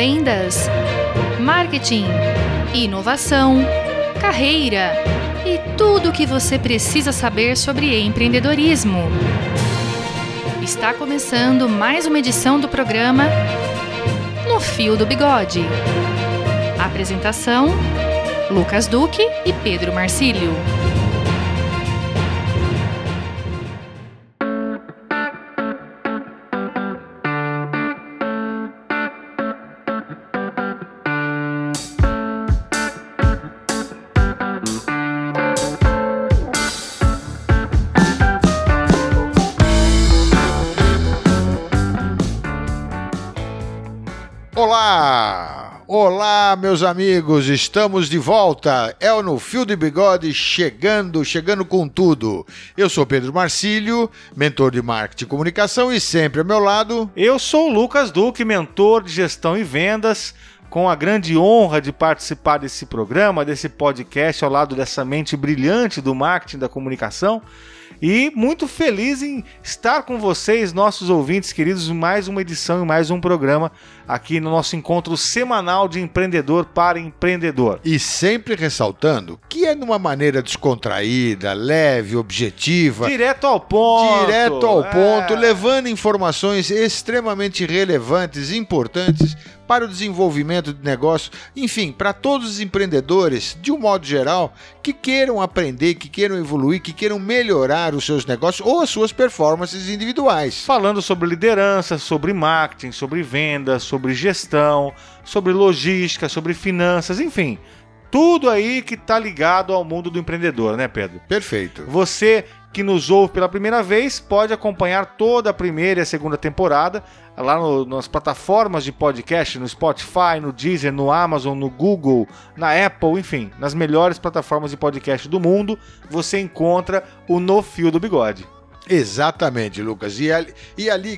vendas, marketing, inovação, carreira e tudo o que você precisa saber sobre empreendedorismo. Está começando mais uma edição do programa No Fio do Bigode. Apresentação: Lucas Duque e Pedro Marcílio. Olá! Meus amigos, estamos de volta. É o No Fio de Bigode chegando, chegando com tudo. Eu sou Pedro Marcílio, mentor de marketing e comunicação e sempre ao meu lado. Eu sou o Lucas Duque, mentor de gestão e vendas, com a grande honra de participar desse programa, desse podcast ao lado dessa mente brilhante do marketing da comunicação. E muito feliz em estar com vocês, nossos ouvintes queridos, em mais uma edição e mais um programa aqui no nosso encontro semanal de empreendedor para empreendedor. E sempre ressaltando que é de uma maneira descontraída, leve, objetiva. Direto ao ponto. Direto ao ponto, é. levando informações extremamente relevantes, importantes para o desenvolvimento de negócio, enfim, para todos os empreendedores, de um modo geral, que queiram aprender, que queiram evoluir, que queiram melhorar os seus negócios ou as suas performances individuais. Falando sobre liderança, sobre marketing, sobre vendas, sobre gestão, sobre logística, sobre finanças, enfim. Tudo aí que está ligado ao mundo do empreendedor, né, Pedro? Perfeito. Você que nos ouve pela primeira vez pode acompanhar toda a primeira e a segunda temporada lá no, nas plataformas de podcast, no Spotify, no Deezer, no Amazon, no Google, na Apple, enfim, nas melhores plataformas de podcast do mundo, você encontra o No Fio do Bigode. Exatamente, Lucas. E ali, e ali,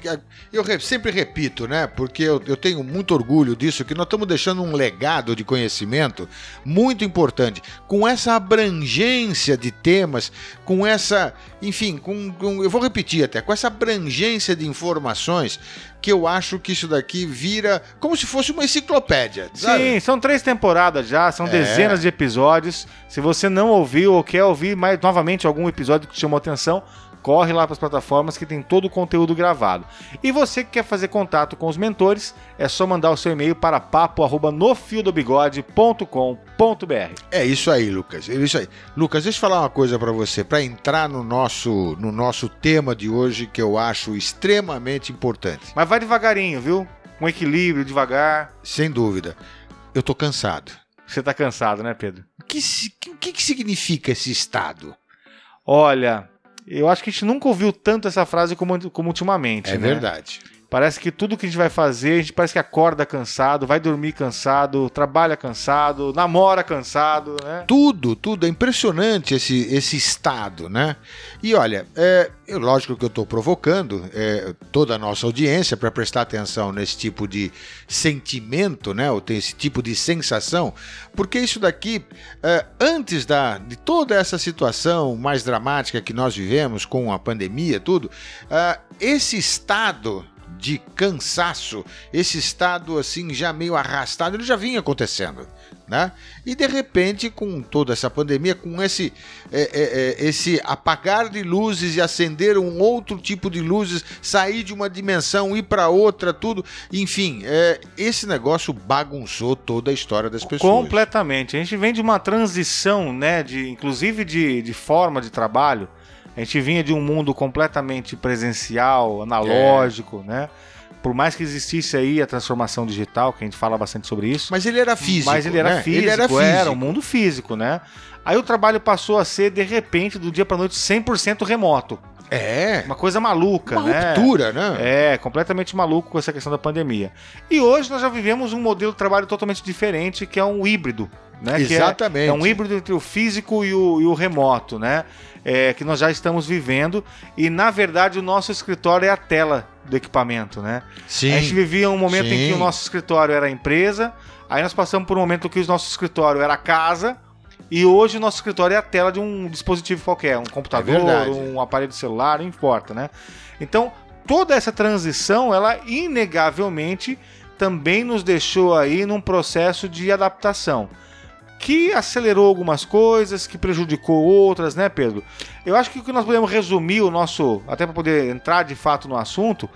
eu sempre repito, né? Porque eu, eu, tenho muito orgulho disso, que nós estamos deixando um legado de conhecimento muito importante, com essa abrangência de temas, com essa, enfim, com, com eu vou repetir até, com essa abrangência de informações que eu acho que isso daqui vira como se fosse uma enciclopédia. Sabe? Sim, são três temporadas já, são é. dezenas de episódios. Se você não ouviu ou quer ouvir mais novamente algum episódio que te chamou atenção, corre lá para as plataformas que tem todo o conteúdo gravado. E você que quer fazer contato com os mentores, é só mandar o seu e-mail para papo@nofiodobigode.com.br. É isso aí, Lucas. É isso aí. Lucas, deixa eu falar uma coisa para você para entrar no nosso no nosso tema de hoje que eu acho extremamente importante. Mas vai devagarinho, viu? Com equilíbrio, devagar. Sem dúvida. Eu tô cansado. Você tá cansado, né, Pedro? O que, que, que significa esse estado? Olha, eu acho que a gente nunca ouviu tanto essa frase como, como ultimamente. É né? verdade. Parece que tudo que a gente vai fazer, a gente parece que acorda cansado, vai dormir cansado, trabalha cansado, namora cansado, né? Tudo, tudo. É impressionante esse, esse estado, né? E olha, é, lógico que eu estou provocando é, toda a nossa audiência para prestar atenção nesse tipo de sentimento, né? Ou ter esse tipo de sensação, porque isso daqui, é, antes da, de toda essa situação mais dramática que nós vivemos com a pandemia, tudo, é, esse estado de cansaço, esse estado assim já meio arrastado, ele já vinha acontecendo. Né? E de repente, com toda essa pandemia, com esse, é, é, é, esse apagar de luzes e acender um outro tipo de luzes, sair de uma dimensão, ir para outra, tudo, enfim, é, esse negócio bagunçou toda a história das pessoas. Completamente. A gente vem de uma transição, né, de, inclusive de, de forma de trabalho. A gente vinha de um mundo completamente presencial, analógico, é. né? Por mais que existisse aí a transformação digital, que a gente fala bastante sobre isso. Mas ele era físico. Mas ele era, né? físico, ele era físico, era um mundo físico, né? Aí o trabalho passou a ser, de repente, do dia para noite, 100% remoto. É. Uma coisa maluca, Uma né? ruptura, né? É, completamente maluco com essa questão da pandemia. E hoje nós já vivemos um modelo de trabalho totalmente diferente, que é um híbrido. Né? Exatamente. É, é, um híbrido entre o físico e o, e o remoto, né? É, que nós já estamos vivendo. E, na verdade, o nosso escritório é a tela do equipamento, né? Sim. A gente vivia um momento Sim. em que o nosso escritório era a empresa, aí nós passamos por um momento em que o nosso escritório era a casa, e hoje o nosso escritório é a tela de um dispositivo qualquer, um computador, É um aparelho celular, não importa, né? Então, toda essa transição, ela inegavelmente também nos deixou aí num processo de adaptação que acelerou algumas coisas, que prejudicou outras, né, Pedro? Eu acho que o que nós podemos resumir o nosso, até para poder entrar de fato no assunto,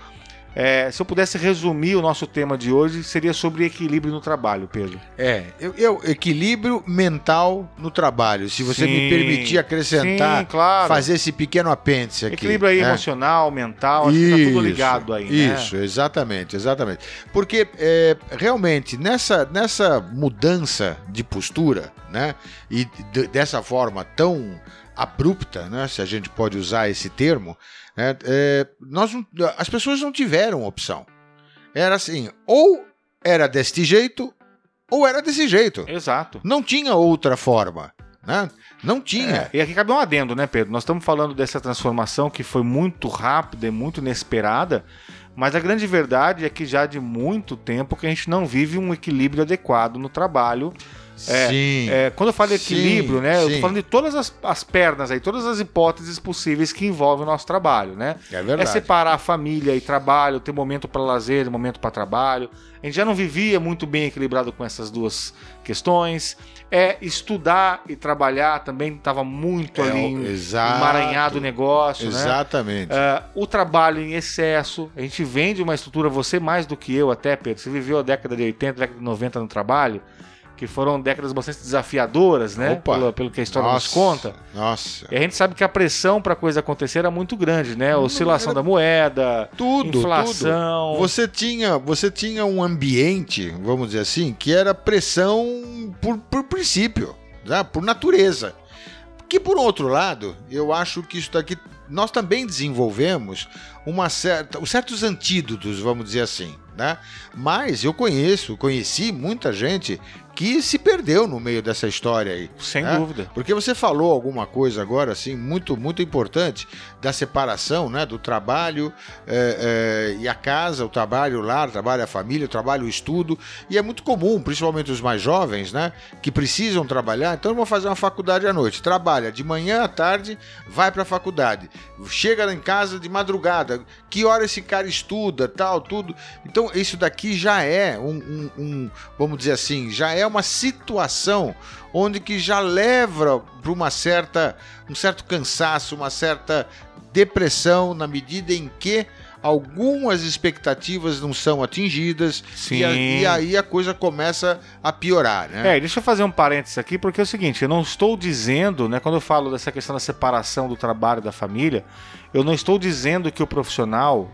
é, se eu pudesse resumir o nosso tema de hoje, seria sobre equilíbrio no trabalho, Pedro. É, eu, eu equilíbrio mental no trabalho. Se você Sim, me permitir acrescentar, sim, claro. fazer esse pequeno apêndice aqui. Equilíbrio aí né? emocional, mental, acho que tá tudo ligado aí, né? Isso, exatamente, exatamente. Porque é, realmente nessa, nessa mudança de postura, né, e de- dessa forma tão abrupta, né, se a gente pode usar esse termo, né, é, nós não- as pessoas não tiveram opção. Era assim, ou era deste jeito, ou era desse jeito. Exato. Não tinha outra forma, né? Não tinha. É, e aqui cabe um adendo, né, Pedro? Nós estamos falando dessa transformação que foi muito rápida e muito inesperada, mas a grande verdade é que já de muito tempo que a gente não vive um equilíbrio adequado no trabalho. É, Sim. É, quando eu falo Sim, equilíbrio, né, eu sim. tô falando de todas as, as pernas aí, todas as hipóteses possíveis que envolvem o nosso trabalho, né? É É verdade. separar a família e trabalho, ter momento para lazer e momento para trabalho. A gente já não vivia muito bem equilibrado com essas duas questões. É estudar e trabalhar também estava muito É, ali exato. emaranhado o negócio, né? Exatamente. É, o trabalho em excesso, a gente vem de uma estrutura, você mais do que eu até, Pedro, você viveu a década de 80, década de 90 no trabalho, que foram décadas bastante desafiadoras, né? Opa. Pelo, pelo que a história nos Nossa, conta. Nossa. E a gente sabe que a pressão para a coisa acontecer era muito grande, né? A oscilação da moeda, Tudo, inflação. tudo. Você tinha, você tinha um ambiente, vamos dizer assim, que era pressão por, por princípio, né? por natureza. Que por outro lado, eu acho que isso daqui nós também desenvolvemos uma certa, os certos antídotos, vamos dizer assim, né? Mas eu conheço, conheci muita gente que se perdeu no meio dessa história aí. Sem né? dúvida. Porque você falou alguma coisa agora, assim, muito, muito importante da separação, né, do trabalho é, é, e a casa, o trabalho, o lar, o trabalho, a família, o trabalho, o estudo. E é muito comum, principalmente os mais jovens, né, que precisam trabalhar. Então, vão fazer uma faculdade à noite. Trabalha de manhã à tarde, vai para a faculdade. Chega lá em casa de madrugada. Que hora esse cara estuda, tal, tudo. Então, isso daqui já é um, um- um, vamos dizer assim, já é uma situação onde que já leva para uma certa, um certo cansaço, uma certa depressão na medida em que algumas expectativas não são atingidas e, a- e aí a coisa começa a piorar, né? É, deixa eu fazer um parênteses aqui, porque é o seguinte, eu não estou dizendo, né, quando eu falo dessa questão da separação do trabalho e da família, eu não estou dizendo que o profissional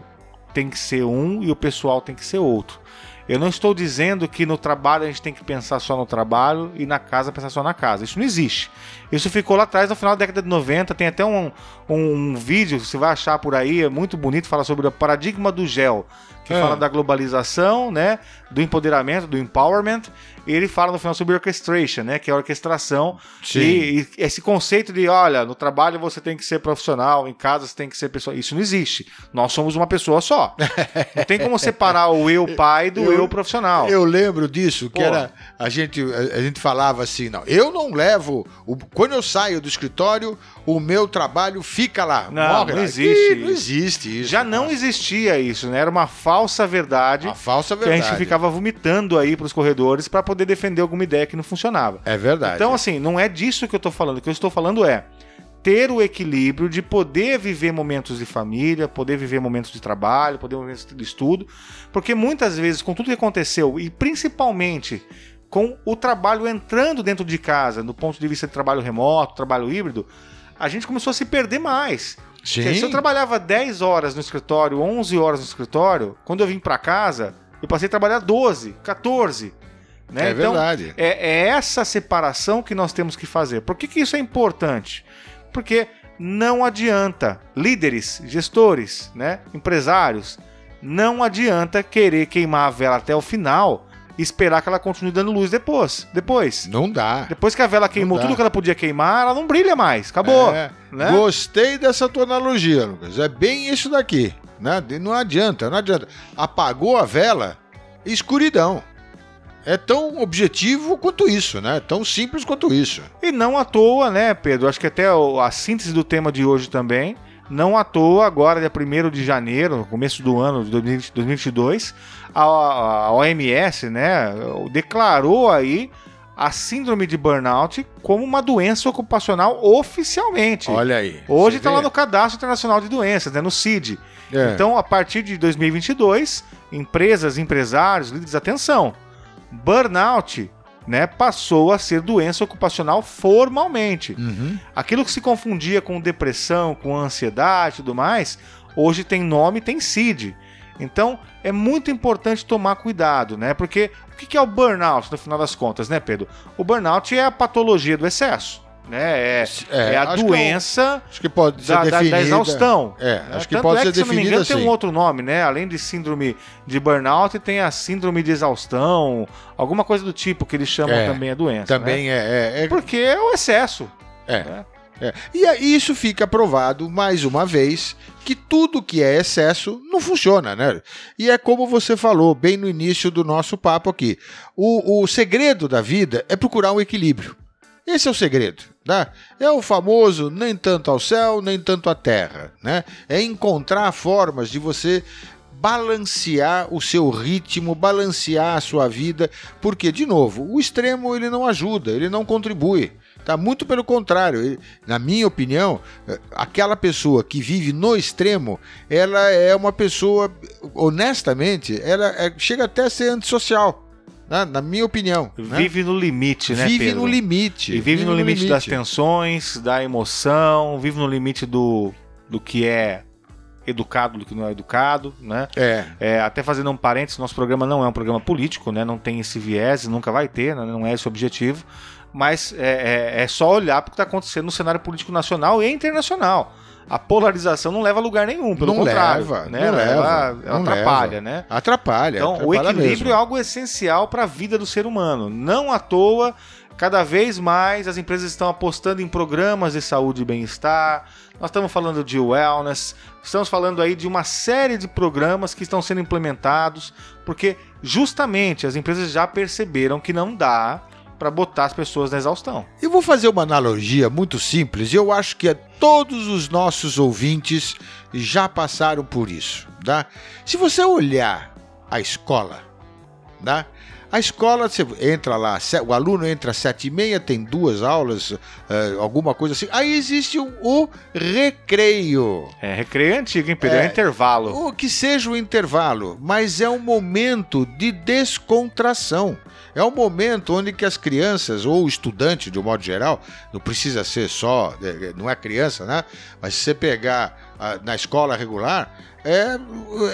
tem que ser um e o pessoal tem que ser outro. Eu não estou dizendo que no trabalho a gente tem que pensar só no trabalho e na casa pensar só na casa. Isso não existe. Isso ficou lá atrás, no final da década de 90. Tem até um, um vídeo, você vai achar por aí, é muito bonito, fala sobre o paradigma do gel, que É. fala da globalização, né, do empoderamento, do empowerment. E ele fala no final sobre orchestration, né, que é a orquestração. E, e esse conceito de, olha, no trabalho você tem que ser profissional, em casa você tem que ser pessoa. Isso não existe. Nós somos uma pessoa só. Não tem como separar o eu pai do eu, Eu- profissional. Eu lembro disso, que Pô. era a gente, a, a gente falava assim, não, eu não levo, o- quando eu saio do escritório, o meu trabalho fica lá. Não, morre não lá. existe Não existe isso. Já não existia isso, né? Era uma falsa verdade Uma falsa que a verdade. gente ficava vomitando aí pros corredores para poder defender alguma ideia que não funcionava. É verdade. Então, assim, não é disso que eu tô falando. O que eu estou falando é ter o equilíbrio de poder viver momentos de família, poder viver momentos de trabalho, poder viver momentos de estudo, porque muitas vezes, com tudo que aconteceu, e principalmente com o trabalho entrando dentro de casa, do ponto de vista de trabalho remoto, trabalho híbrido, a gente começou a se perder mais. Sim. Se eu trabalhava 10 horas no escritório, 11 horas no escritório, quando eu vim para casa, eu passei a trabalhar 12, 14. Né? É Então, verdade. é, é essa separação que nós temos que fazer. Por que, que isso é importante? Porque não adianta, líderes, gestores, né, empresários, não adianta querer queimar a vela até o final e esperar que ela continue dando luz depois. Depois. Não dá. Depois que a vela queimou tudo que ela podia queimar, ela não brilha mais. Acabou. É. né? Gostei dessa tua analogia, Lucas. É bem isso daqui. Né? Não adianta, não adianta. Apagou a vela, escuridão. É tão objetivo quanto isso, né? Tão simples quanto isso. E não à toa, né, Pedro? Acho que até a síntese do tema de hoje também. Não à toa, agora, dia 1 de janeiro, começo do ano de 2022, a, a OMS né, declarou aí a síndrome de burnout como uma doença ocupacional oficialmente. Olha aí. Hoje está lá no Cadastro Internacional de Doenças, né, no CID. É. Então, a partir de 2022, empresas, empresários, líderes, atenção. Burnout né, passou a ser doença ocupacional formalmente. Uhum. Aquilo que se confundia com depressão, com ansiedade e tudo mais, hoje tem nome, tem CID. Então é muito importante tomar cuidado, né? Porque o que é o burnout no final das contas, né, Pedro? O burnout é a patologia do excesso. Né? É, é, é a doença que, acho que pode ser da, da, da exaustão. É, né? acho que Tanto pode é ser que, se não me engano, assim. tem um outro nome, né? Além de síndrome de burnout, tem a síndrome de exaustão, alguma coisa do tipo que eles chamam é, também a doença. Também né? é, é, Porque é o excesso. É. Né? É. E isso fica provado, mais uma vez, que tudo que é excesso não funciona, né? E é como você falou bem no início do nosso papo aqui. O, o segredo da vida é procurar um equilíbrio. Esse é o segredo. Né? É o famoso nem tanto ao céu, nem tanto à terra. Né? É encontrar formas de você balancear o seu ritmo, balancear a sua vida, porque de novo, o extremo ele não ajuda, ele não contribui. Tá muito pelo contrário. Na minha opinião, eh, aquela pessoa que vive no extremo, ela é uma pessoa, honestamente, ela é, chega até a ser antissocial. Né? Na minha opinião. Né? Vive né? no limite, né? Vive Pedro? no limite. E vive, vive no, no limite, limite das tensões, da emoção, vive no limite do, do que é educado do que não é educado, né? É. é. Até fazendo um parênteses, nosso programa não é um programa político, né? Não tem esse viés, nunca vai ter, né? não é esse o objetivo mas é, é, é só olhar para o que está acontecendo no cenário político nacional e internacional. A polarização não leva a lugar nenhum, pelo não contrário. Leva, né? Não leva, ela, ela não atrapalha, leva. né? Atrapalha. Então, atrapalha o equilíbrio mesmo. é algo essencial para a vida do ser humano. Não à toa, cada vez mais as empresas estão apostando em programas de saúde e bem-estar. Nós estamos falando de wellness, estamos falando aí de uma série de programas que estão sendo implementados, porque justamente as empresas já perceberam que não dá para botar as pessoas na exaustão. Eu vou fazer uma analogia muito simples e eu acho que todos os nossos ouvintes já passaram por isso, tá? Se você olhar a escola, tá? A escola, você entra lá, o aluno entra às sete e meia, tem duas aulas, uh, alguma coisa assim. Aí existe o, o recreio. É, recreio é antigo, hein, Pedro? É, é intervalo. O que seja o intervalo, mas é um momento de descontração. É um momento onde que as crianças, ou o estudante, de um modo geral, não precisa ser só, é, é, não é criança, né? Mas se você pegar a, na escola regular, é,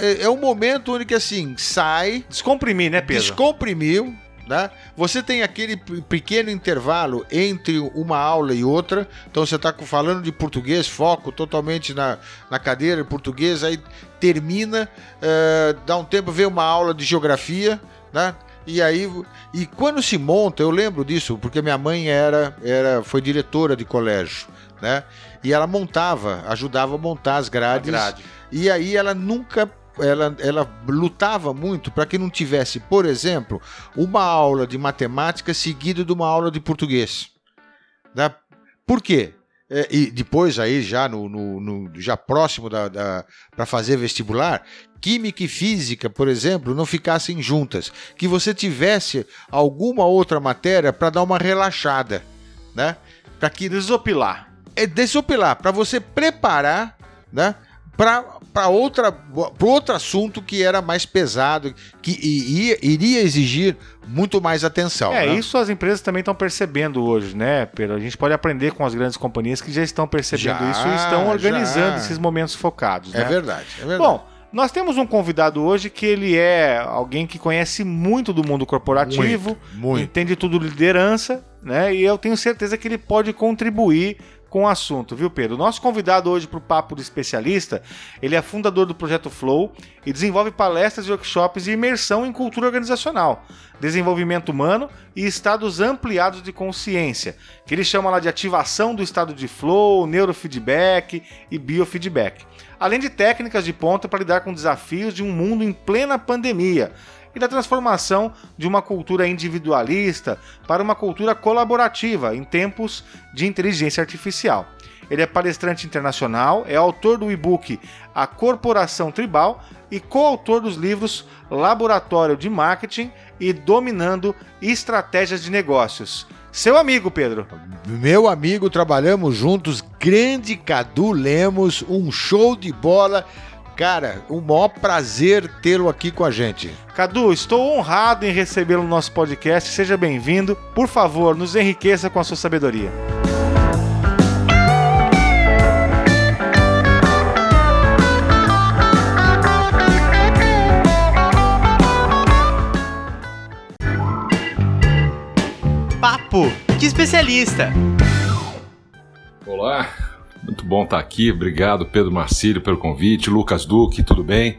é, é um momento onde que assim, sai. Descomprimir, né, Pedro? Descomprimiu, né? Você tem aquele pequeno intervalo entre uma aula e outra. Então você está falando de português, foco totalmente na, na cadeira de português, aí termina, é, dá um tempo, vê uma aula de geografia, né? E aí, e quando se monta, eu lembro disso, porque minha mãe era, era foi diretora de colégio, né? E ela montava, ajudava a montar as grades. Grade. E aí ela nunca ela, ela lutava muito para que não tivesse, por exemplo, uma aula de matemática seguida de uma aula de português. Né? Por quê? É, e depois aí já no, no, no já próximo da, da para fazer vestibular, química e física, por exemplo, não ficassem juntas, que você tivesse alguma outra matéria para dar uma relaxada, né? Para que desopilar. É desopilar, para você preparar, né? para outra para outro assunto que era mais pesado, que iria, iria exigir muito mais atenção. É, né? isso as empresas também estão percebendo hoje, né, Pedro? A gente pode aprender com as grandes companhias que já estão percebendo já, isso e estão organizando já. esses momentos focados. É né? verdade, é verdade. Bom, nós temos um convidado hoje que ele é alguém que conhece muito do mundo corporativo, muito, muito. entende tudo liderança, né? E eu tenho certeza que ele pode contribuir com o assunto, viu, Pedro? Nosso convidado hoje para o Papo do Especialista, ele é fundador do Projeto Flow e desenvolve palestras e workshops de imersão em cultura organizacional, desenvolvimento humano e estados ampliados de consciência, que ele chama lá de ativação do estado de flow, neurofeedback e biofeedback. Além de técnicas de ponta para lidar com desafios de um mundo em plena pandemia, e da transformação de uma cultura individualista para uma cultura colaborativa em tempos de inteligência artificial. Ele é palestrante internacional, é autor do e-book A Corporação Tribal e coautor dos livros Laboratório de Marketing e Dominando Estratégias de Negócios. Seu amigo, Pedro. Meu amigo, trabalhamos juntos. Grande Cadu Lemos, um show de bola. Cara, um maior prazer tê-lo aqui com a gente. Cadu, estou honrado em recebê-lo no nosso podcast. Seja bem-vindo. Por favor, nos enriqueça com a sua sabedoria. Papo de especialista. Olá, muito bom estar aqui. Obrigado, Pedro Marcílio, pelo convite. Lucas Duque, tudo bem?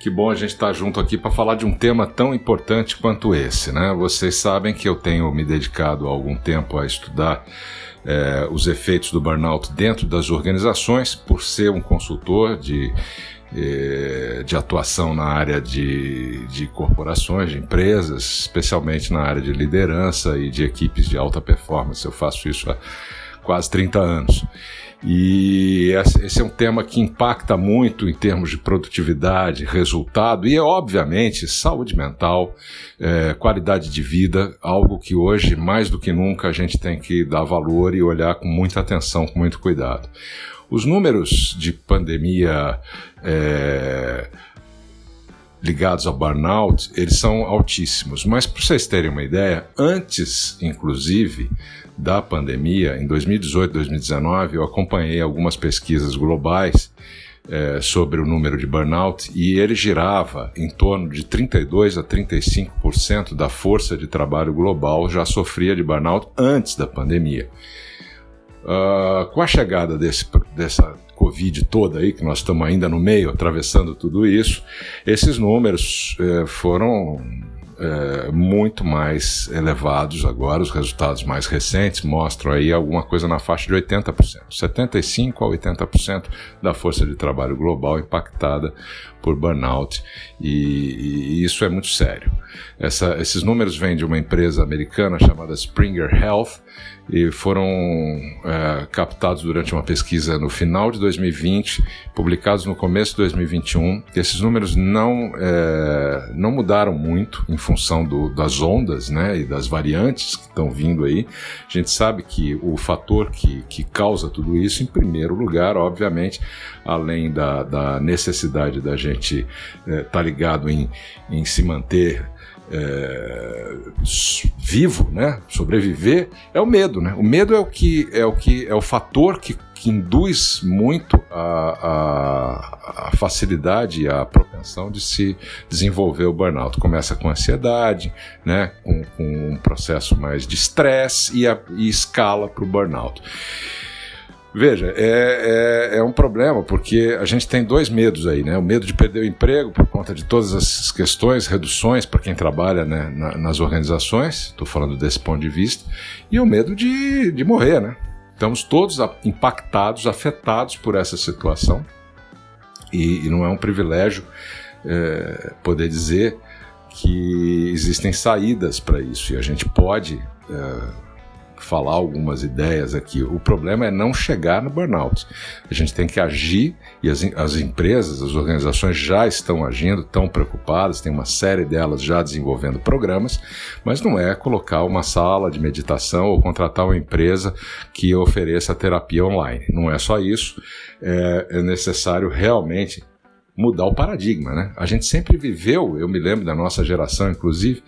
Que bom a gente estar junto aqui para falar de um tema tão importante quanto esse, né? Vocês sabem que eu tenho me dedicado há algum tempo a estudar é, os efeitos do burnout dentro das organizações, por ser um consultor de é, de atuação na área de, de corporações, de empresas, especialmente na área de liderança e de equipes de alta performance. Eu faço isso há quase 30 anos. E esse é um tema que impacta muito em termos de produtividade, resultado e, obviamente, saúde mental, é, qualidade de vida, algo que hoje, mais do que nunca, a gente tem que dar valor e olhar com muita atenção, com muito cuidado. Os números de pandemia é, ligados ao burnout, eles são altíssimos. Mas para vocês terem uma ideia, antes, inclusive, da pandemia, em 2018, 2019, eu acompanhei algumas pesquisas globais é, sobre o número de burnout e ele girava em torno de 32 a 35% da força de trabalho global já sofria de burnout antes da pandemia. Uh, com a chegada desse, dessa Covid toda aí, que nós estamos ainda no meio, atravessando tudo isso, esses números eh, foram é, muito mais elevados agora. Os resultados mais recentes mostram aí alguma coisa na faixa de 80%, 75% a 80% da força de trabalho global impactada por burnout, e, e isso é muito sério. Essa, esses números vêm de uma empresa americana chamada Springer Health e foram é, captados durante uma pesquisa no final de 2020, publicados no começo de 2021. Esses números não, é, não mudaram muito em função do, das ondas né, e das variantes que estão vindo aí. A gente sabe que o fator que, que causa tudo isso, em primeiro lugar, obviamente, além da, da necessidade da gente estar é, tá ligado em, em se manter é, vivo, né? Sobreviver é o medo, né? O medo é o que é o que é o fator que, que induz muito a, a, a facilidade e a propensão de se desenvolver o burnout. Começa com ansiedade, né? Com, com um processo mais de estresse e, e escala para o burnout. Veja, é, é, é, um problema porque a gente tem dois medos aí, né? O medo de perder o emprego por conta de todas essas questões, reduções para quem trabalha né, na, nas organizações, estou falando desse ponto de vista, e o medo de, de morrer, né? Estamos todos impactados, afetados por essa situação, e, e não é um privilégio é, poder dizer que existem saídas para isso, e a gente pode. Falar algumas ideias aqui. O problema é não chegar no burnout. A gente tem que agir e as, as empresas, as organizações já estão agindo, estão preocupadas, tem uma série delas já desenvolvendo programas, mas não é colocar uma sala de meditação ou contratar uma empresa que ofereça terapia online. Não é só isso. É, é necessário realmente mudar o paradigma, né? A gente sempre viveu, eu me lembro da nossa geração, inclusive,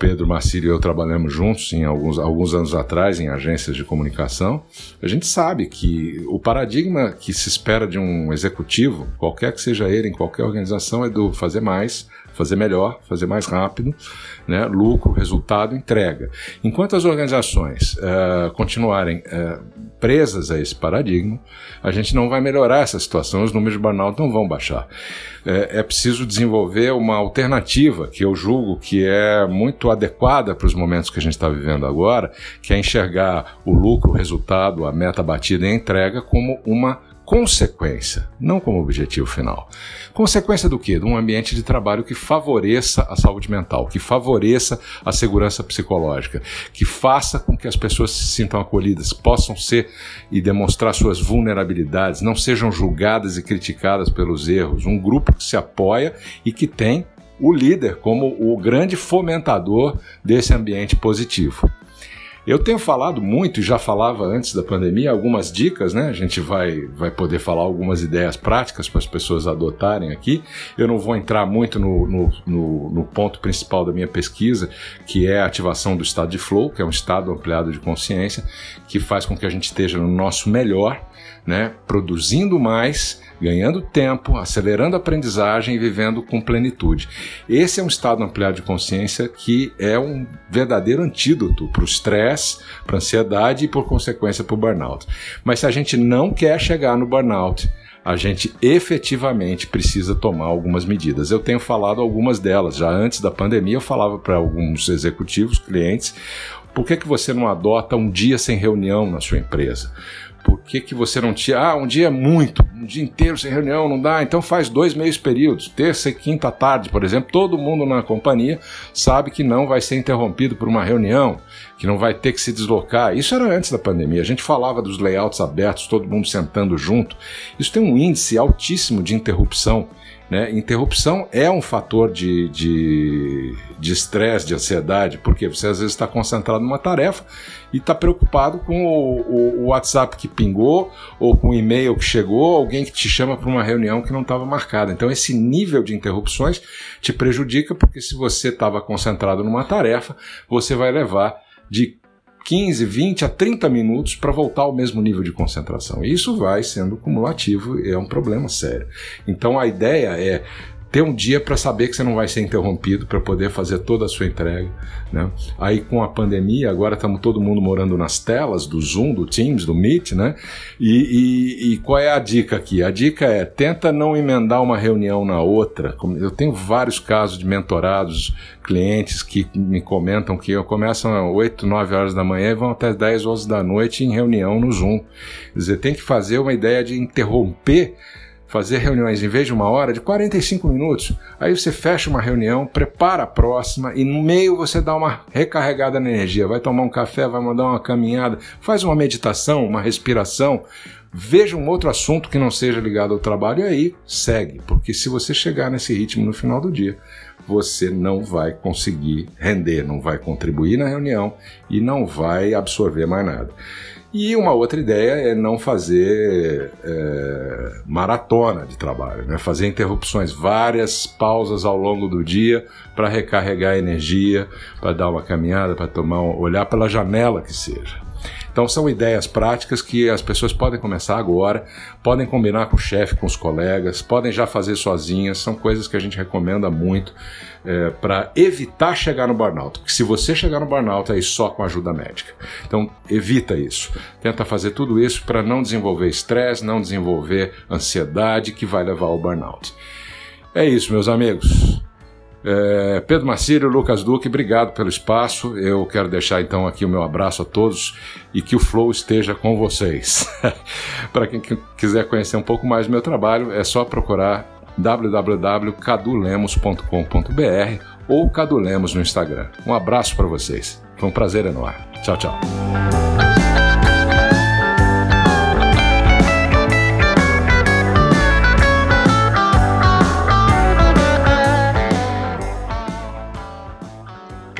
Pedro Marcílio e eu trabalhamos juntos em alguns, alguns anos atrás em agências de comunicação, a gente sabe que o paradigma que se espera de um executivo, qualquer que seja ele, em qualquer organização, é do fazer mais, fazer melhor, fazer mais rápido, né? lucro, resultado, entrega. Enquanto as organizações uh, continuarem uh, presas a esse paradigma, a gente não vai melhorar essa situação, os números de burnout não vão baixar. É, é preciso desenvolver uma alternativa que eu julgo que é muito adequada para os momentos que a gente está vivendo agora, que é enxergar o lucro, o resultado, a meta batida e a entrega como uma consequência, não como objetivo final. Consequência do quê? De um ambiente de trabalho que favoreça a saúde mental, que favoreça a segurança psicológica, que faça com que as pessoas se sintam acolhidas, possam ser e demonstrar suas vulnerabilidades, não sejam julgadas e criticadas pelos erros. Um grupo que se apoia e que tem o líder como o grande fomentador desse ambiente positivo. Eu tenho falado muito, e já falava antes da pandemia, algumas dicas, né? A gente vai, vai poder falar algumas ideias práticas para as pessoas adotarem aqui. Eu não vou entrar muito no, no, no, no, ponto principal da minha pesquisa, que é a ativação do estado de flow, que é um estado ampliado de consciência, que faz com que a gente esteja no nosso melhor, né? Produzindo mais ganhando tempo, acelerando a aprendizagem e vivendo com plenitude. Esse é um estado ampliado de consciência que é um verdadeiro antídoto para o estresse, para a ansiedade e, por consequência, para o burnout. Mas se a gente não quer chegar no burnout, a gente efetivamente precisa tomar algumas medidas. Eu tenho falado algumas delas. Já antes da pandemia, eu falava para alguns executivos, clientes, por que, que você não adota um dia sem reunião na sua empresa? Por que, que você não tinha? Ah, um dia é muito, um dia inteiro sem reunião, não dá. Então faz dois meios períodos, terça e quinta tarde, por exemplo. Todo mundo na companhia sabe que não vai ser interrompido por uma reunião, que não vai ter que se deslocar. Isso era antes da pandemia. A gente falava dos layouts abertos, todo mundo sentando junto. Isso tem um índice altíssimo de interrupção né? Interrupção é um fator de estresse, de, de ansiedade, porque você às vezes está concentrado numa tarefa e está preocupado com o, o, o, WhatsApp que pingou, ou com o e-mail que chegou, alguém que te chama para uma reunião que não estava marcada. Então, esse nível de interrupções te prejudica, porque se você estava concentrado numa tarefa, você vai levar de 15, 20 a 30 minutos para voltar ao mesmo nível de concentração. E isso vai sendo cumulativo e é um problema sério. Então a ideia é ter um dia para saber que você não vai ser interrompido para poder fazer toda a sua entrega. Né? Aí com a pandemia, agora estamos todo mundo morando nas telas do Zoom, do Teams, do Meet, né? E, e, e, qual é a dica aqui? A dica é tenta não emendar uma reunião na outra. Eu tenho vários casos de mentorados, clientes que me comentam que começam às 8, 9 horas da manhã e vão até 10, 11 da noite em reunião no Zoom. Quer dizer, tem que fazer uma ideia de interromper fazer reuniões em vez de uma hora de 45 minutos. Aí você fecha uma reunião, prepara a próxima e no meio você dá uma recarregada na energia. Vai tomar um café, vai mandar uma caminhada, faz uma meditação, uma respiração. Veja um outro assunto que não seja ligado ao trabalho e aí segue, porque se você chegar nesse ritmo no final do dia, você não vai conseguir render, não vai contribuir na reunião e não vai absorver mais nada. E uma outra ideia é não fazer é, maratona de trabalho, né? fazer interrupções, várias pausas ao longo do dia para recarregar energia, para dar uma caminhada, para tomar um, olhar pela janela que seja. Então são ideias práticas que as pessoas podem começar agora, podem combinar com o chefe, com os colegas, podem já fazer sozinhas, são coisas que a gente recomenda muito é, para evitar chegar no burnout. Porque se você chegar no burnout, é só com ajuda médica. Então evita isso. Tenta fazer tudo isso para não desenvolver estresse, não desenvolver ansiedade que vai levar ao burnout. É isso, meus amigos. É, Pedro Marcílio, Lucas Duque, obrigado pelo espaço. Eu quero deixar então aqui o meu abraço a todos e que o Flow esteja com vocês. Para quem quiser conhecer um pouco mais do meu trabalho, é só procurar www.cadulemos.com.br ou Cadulemos no Instagram. Um abraço para vocês. Foi um prazer enorme. Tchau, tchau.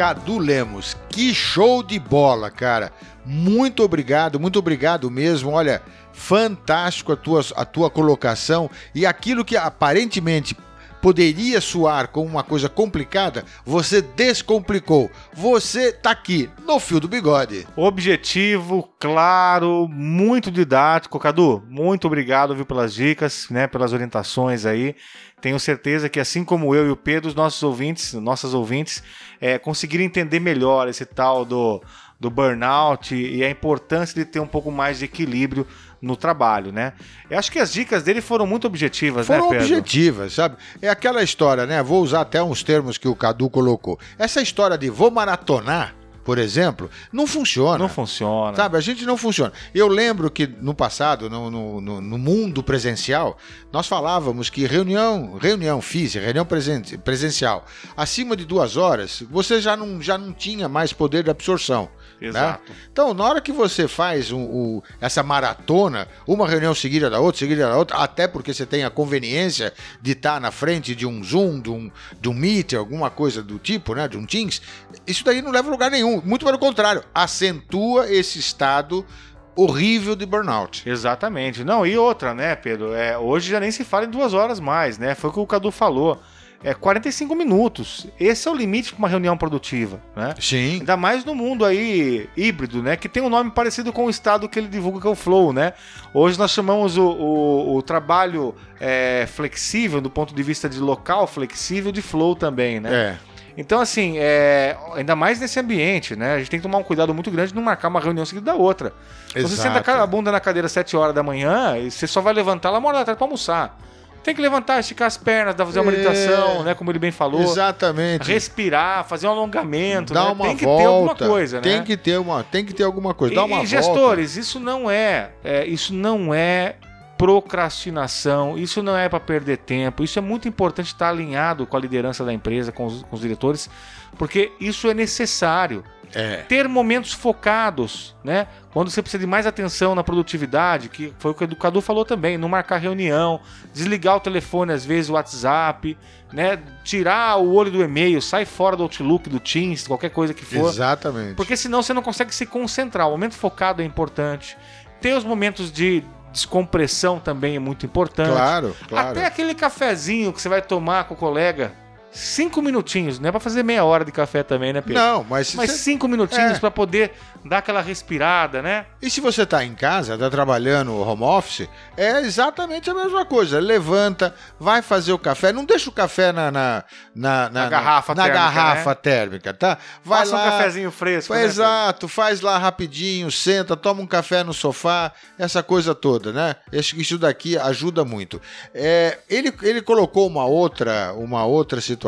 Cadu Lemos. Que show de bola, cara. Muito obrigado, muito obrigado mesmo. Olha, fantástico a tua, a tua colocação e aquilo que aparentemente poderia soar como uma coisa complicada, você descomplicou. Você tá aqui no fio do bigode. Objetivo, claro, muito didático. Cadu, muito obrigado viu, pelas dicas, né, pelas orientações aí. Tenho certeza que, assim como eu e o Pedro, os nossos ouvintes, nossas ouvintes, é, conseguiram entender melhor esse tal do, do burnout e a importância de ter um pouco mais de equilíbrio no trabalho, né? Eu acho que as dicas dele foram muito objetivas, foram né, Pedro? Objetivas, sabe? É aquela história, né? Vou usar até uns termos que o Cadu colocou. Essa história de vou maratonar por exemplo, não funciona. Não funciona. Sabe, a gente não funciona. Eu lembro que no passado, no, no, no- no mundo presencial, nós falávamos que reunião, reunião física, reunião presen- presencial, acima de duas horas, você já não, já não tinha mais poder de absorção. Né? Exato. Então, na hora que você faz um- o- essa maratona, uma reunião seguida da outra, seguida da outra, até porque você tem a conveniência de estar na frente de um Zoom, de um, de um Meet, alguma coisa do tipo, né, de um Teams, isso daí não leva a lugar nenhum. Muito pelo contrário, acentua esse estado horrível de burnout. Exatamente. Não, e outra, né, Pedro? É, hoje já nem se fala em duas horas mais, né? Foi o que o Cadu falou. É 45 minutos. Esse é o limite para uma reunião produtiva, né? Sim. Ainda mais no mundo aí híbrido, né? Que tem um nome parecido com o estado que ele divulga, que é o Flow, né? Hoje nós chamamos o, o- o trabalho é, flexível, do ponto de vista de local flexível, de Flow também, né? É. Então, assim, é, ainda mais nesse ambiente, né? A gente tem que tomar um cuidado muito grande de não marcar uma reunião seguida da outra. Se você Exato. senta a bunda na cadeira às 7 horas da manhã, e você só vai levantar lá uma hora da tarde pra almoçar. Tem que levantar, esticar as pernas, fazer uma É. meditação, né? Como ele bem falou. Exatamente. Respirar, fazer um alongamento, Dá né? uma Tem que volta. ter alguma coisa, né? Tem que ter uma, tem que ter alguma coisa. E, Dá uma e volta. gestores, isso não é, é, isso não é procrastinação, isso não é para perder tempo, isso é muito importante estar alinhado com a liderança da empresa, com os, com os diretores, porque isso é necessário. É. Ter momentos focados, né? Quando você precisa de mais atenção na produtividade, que foi o que o Cadu falou também, não marcar reunião, desligar o telefone, às vezes o WhatsApp, né? Tirar o olho do e-mail, sai fora do Outlook, do Teams, qualquer coisa que for. Exatamente. Porque senão você não consegue se concentrar. O momento focado é importante. Ter os momentos de descompressão também é muito importante. Claro, claro. Até aquele cafezinho que você vai tomar com o colega, cinco minutinhos, não é pra fazer meia hora de café também, né, Pedro? Não, mas, Mas você- cinco minutinhos É. pra poder dar aquela respirada, né? E se você está em casa, está trabalhando home office, é exatamente a mesma coisa. Levanta, vai fazer o café, não deixa o café na, na, na, Na garrafa na térmica, garrafa né? térmica, tá? Vai Faça lá, um cafezinho fresco. né? Exato, faz lá rapidinho, senta, toma um café no sofá, essa coisa toda, né? Isso daqui ajuda muito. É, ele, ele colocou uma outra, uma outra situação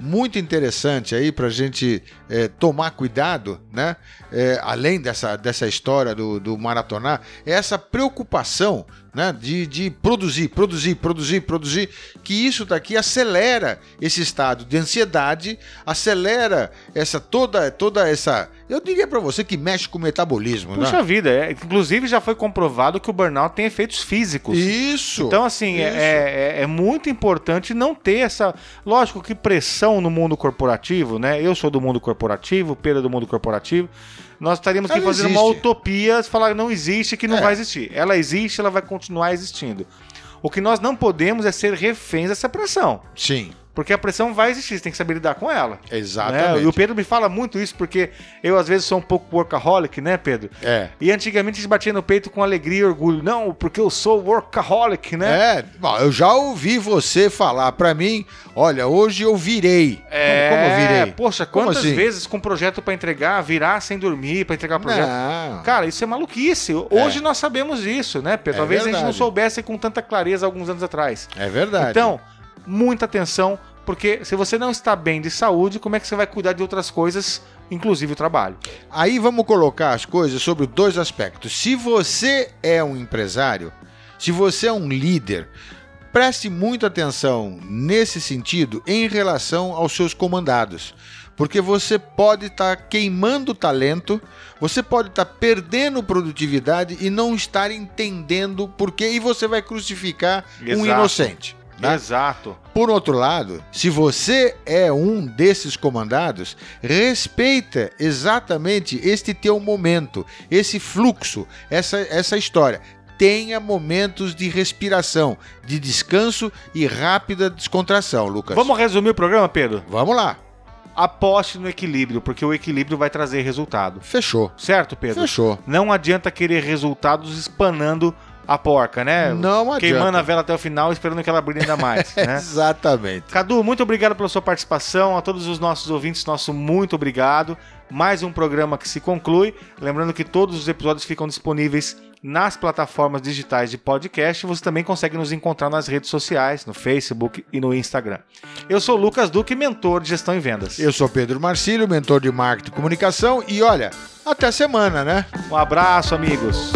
muito interessante aí para a gente é, tomar cuidado, né? É, além dessa, dessa história do, do maratonar, é essa preocupação né, de, de produzir, produzir, produzir, produzir, que isso daqui acelera esse estado de ansiedade, acelera essa toda, toda essa. Eu diria para você que mexe com o metabolismo, Puxa né? vida, é, inclusive já foi comprovado que o burnout tem efeitos físicos. Isso. Então, assim, é, Isso. é- é muito importante não ter essa. Lógico que pressão no mundo corporativo, né? Eu sou do mundo corporativo, Pedro é do mundo corporativo. Nós estaríamos aqui Ela fazendo uma existe. utopia, falar que não existe, que não É. vai existir. Ela existe, ela vai continuar existindo. O que nós não podemos é ser reféns dessa pressão. Sim, Porque a pressão vai existir, você tem que saber lidar com ela. né? exatamente. E o Pedro me fala muito isso, porque eu às vezes sou um pouco workaholic, né, Pedro? É. E antigamente a gente batia no peito com alegria e orgulho. Não, porque eu sou workaholic, né? É, bom, eu já ouvi você falar para mim, olha, hoje eu virei. É, Como, como eu virei? Poxa, quantas assim? vezes com projeto pra entregar, virar sem dormir pra entregar projeto? Não. Cara, isso é maluquice. Hoje nós sabemos isso, né, Pedro? É Talvez a gente não soubesse com tanta clareza alguns anos atrás. É verdade. Então, muita atenção, porque se você não está bem de saúde, como é que você vai cuidar de outras coisas, inclusive o trabalho? Aí vamos colocar as coisas sobre dois aspectos. Se você é um empresário, se você é um líder, preste muita atenção nesse sentido em relação aos seus comandados. Porque você pode estar queimando talento, você pode estar perdendo produtividade e não estar entendendo por quê, e você vai crucificar um Exato. inocente. Né? Exato. Por outro lado, se você é um desses comandados, respeita exatamente este teu momento, esse fluxo, essa, essa história. Tenha momentos de respiração, de descanso e rápida descontração, Lucas. Vamos resumir o programa, Pedro? Vamos lá. Aposte no equilíbrio, porque o equilíbrio vai trazer resultado. Fechou. Certo, Pedro? Fechou. Não adianta querer resultados espanando a porca, né? Não adianta. Queimando a vela até o final, esperando que ela brilhe ainda mais. né? Exatamente. Cadu, muito obrigado pela sua participação. A todos os nossos ouvintes, nosso muito obrigado. Mais um programa que se conclui. Lembrando que todos os episódios ficam disponíveis nas plataformas digitais de podcast. Você também consegue nos encontrar nas redes sociais, no Facebook e no Instagram. Eu sou Lucas Duque, mentor de gestão e vendas. Eu sou Pedro Marcílio, mentor de marketing e comunicação. E olha, até semana, né? Um abraço, amigos.